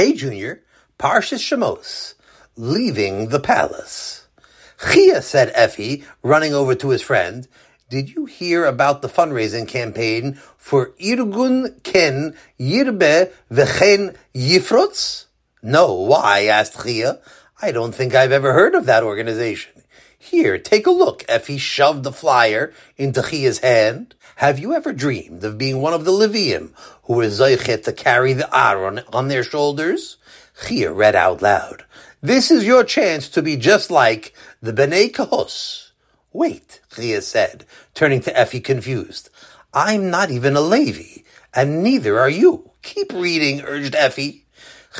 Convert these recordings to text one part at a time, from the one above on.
Hey, Junior, Parshas Shemos, leaving the palace. Chia, said Effie, running over to his friend, did you hear about the fundraising campaign for Irgun Ken Yirbe Vechen Yifrutz? No, why? asked Chia. I don't think I've ever heard of that organization. Here, take a look. Effie shoved the flyer into Chia's hand. Have you ever dreamed of being one of the Leviim who were zeichet to carry the Aron on their shoulders? Chia read out loud. This is your chance to be just like the Bnei Kahos. Wait, Chia said, turning to Effie confused. I'm not even a Levi, and neither are you. Keep reading, urged Effie.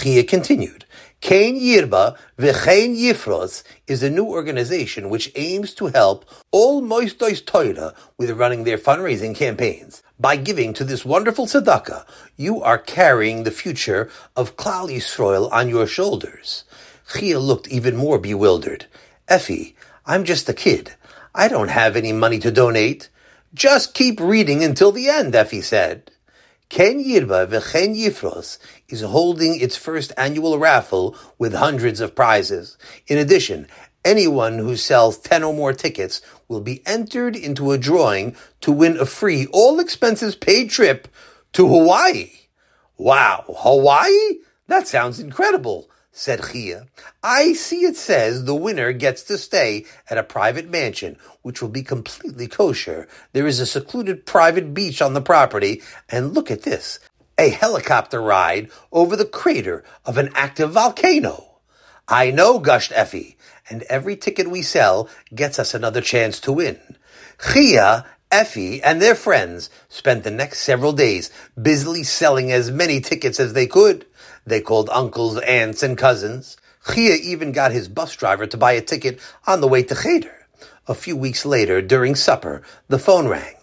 Chia continued. Kain Yirba V'chein Yifros is a new organization which aims to help all Moistois Torah with running their fundraising campaigns. By giving to this wonderful tzedakah, you are carrying the future of Klal Yisrael on your shoulders. Chia looked even more bewildered. Effie, I'm just a kid. I don't have any money to donate. Just keep reading until the end, Effie said. Ken Yirba V'chen Yifros is holding its first annual raffle with hundreds of prizes. In addition, anyone who sells 10 or more tickets will be entered into a drawing to win a free, all expenses paid trip to Hawaii. Wow, Hawaii? That sounds incredible said Chia. I see it says the winner gets to stay at a private mansion, which will be completely kosher. There is a secluded private beach on the property, and look at this. A helicopter ride over the crater of an active volcano. I know, gushed Effie, and every ticket we sell gets us another chance to win. Chia Effie and their friends spent the next several days busily selling as many tickets as they could. They called uncles, aunts, and cousins. Chia even got his bus driver to buy a ticket on the way to Cheder. A few weeks later, during supper, the phone rang.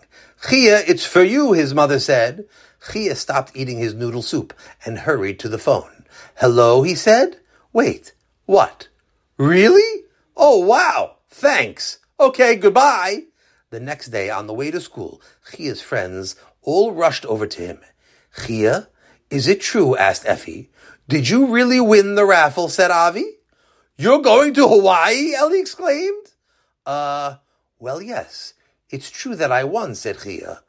Chia, it's for you, his mother said. Chia stopped eating his noodle soup and hurried to the phone. Hello, he said. Wait, what? Really? Oh, wow. Thanks. Okay, goodbye. The next day, on the way to school, Chia's friends all rushed over to him. Chia, is it true? asked Effie. Did you really win the raffle? said Avi. You're going to Hawaii? Ellie exclaimed. Uh, well, yes. It's true that I won, said Chia,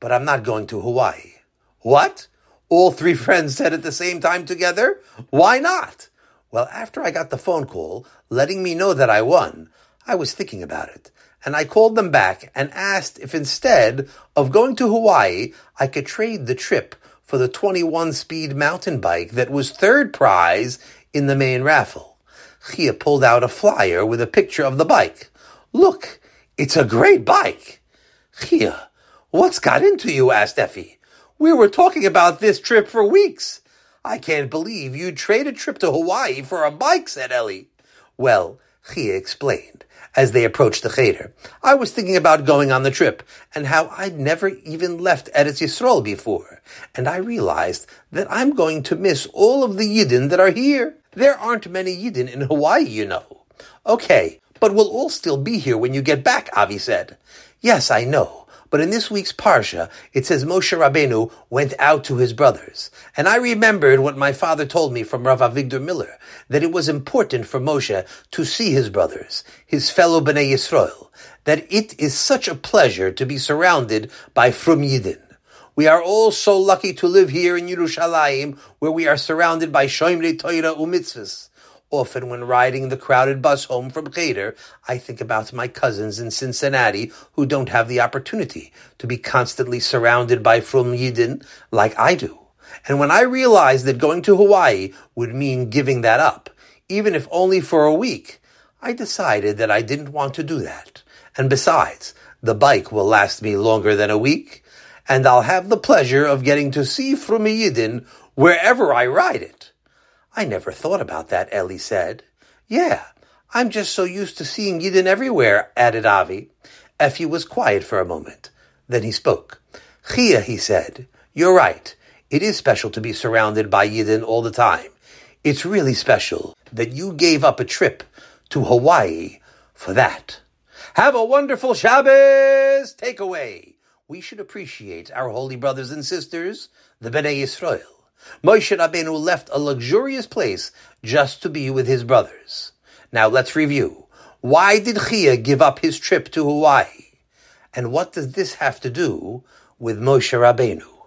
but I'm not going to Hawaii. What? All three friends said at the same time together. Why not? Well, after I got the phone call letting me know that I won, I was thinking about it and I called them back and asked if instead of going to Hawaii, I could trade the trip for the 21 speed mountain bike that was third prize in the main raffle. Chia pulled out a flyer with a picture of the bike. Look, it's a great bike. Chia, what's got into you? asked Effie. We were talking about this trip for weeks. I can't believe you'd trade a trip to Hawaii for a bike, said Ellie. Well, Chia explained as they approached the Cheder. I was thinking about going on the trip and how I'd never even left Eretz Yisrael before. And I realized that I'm going to miss all of the Yidden that are here. There aren't many Yidden in Hawaii, you know. Okay, but we'll all still be here when you get back, Avi said. Yes, I know. But in this week's Parsha, it says Moshe Rabbeinu went out to his brothers. And I remembered what my father told me from Rav Avigdor Miller, that it was important for Moshe to see his brothers, his fellow Bnei Yisrael, that it is such a pleasure to be surrounded by Frum Yidden. We are all so lucky to live here in Yerushalayim, where we are surrounded by Shoimrei Torah umitzvahs. Often when riding the crowded bus home from Cheder, I think about my cousins in Cincinnati who don't have the opportunity to be constantly surrounded by Frum Yidden like I do. And when I realized that going to Hawaii would mean giving that up, even if only for a week, I decided that I didn't want to do that. And besides, the bike will last me longer than a week, and I'll have the pleasure of getting to see Frum Yidden wherever I ride it. I never thought about that, Ellie said. Yeah, I'm just so used to seeing Yidden everywhere, added Avi. Effie was quiet for a moment. Then he spoke. Chia, he said, you're right. It is special to be surrounded by Yidden all the time. It's really special that you gave up a trip to Hawaii for that. Have a wonderful Shabbos takeaway. We should appreciate our holy brothers and sisters, the Bnei Yisrael. Moshe Rabbeinu left a luxurious place just to be with his brothers. Now let's review. Why did Chia give up his trip to Hawaii? And what does this have to do with Moshe Rabbeinu?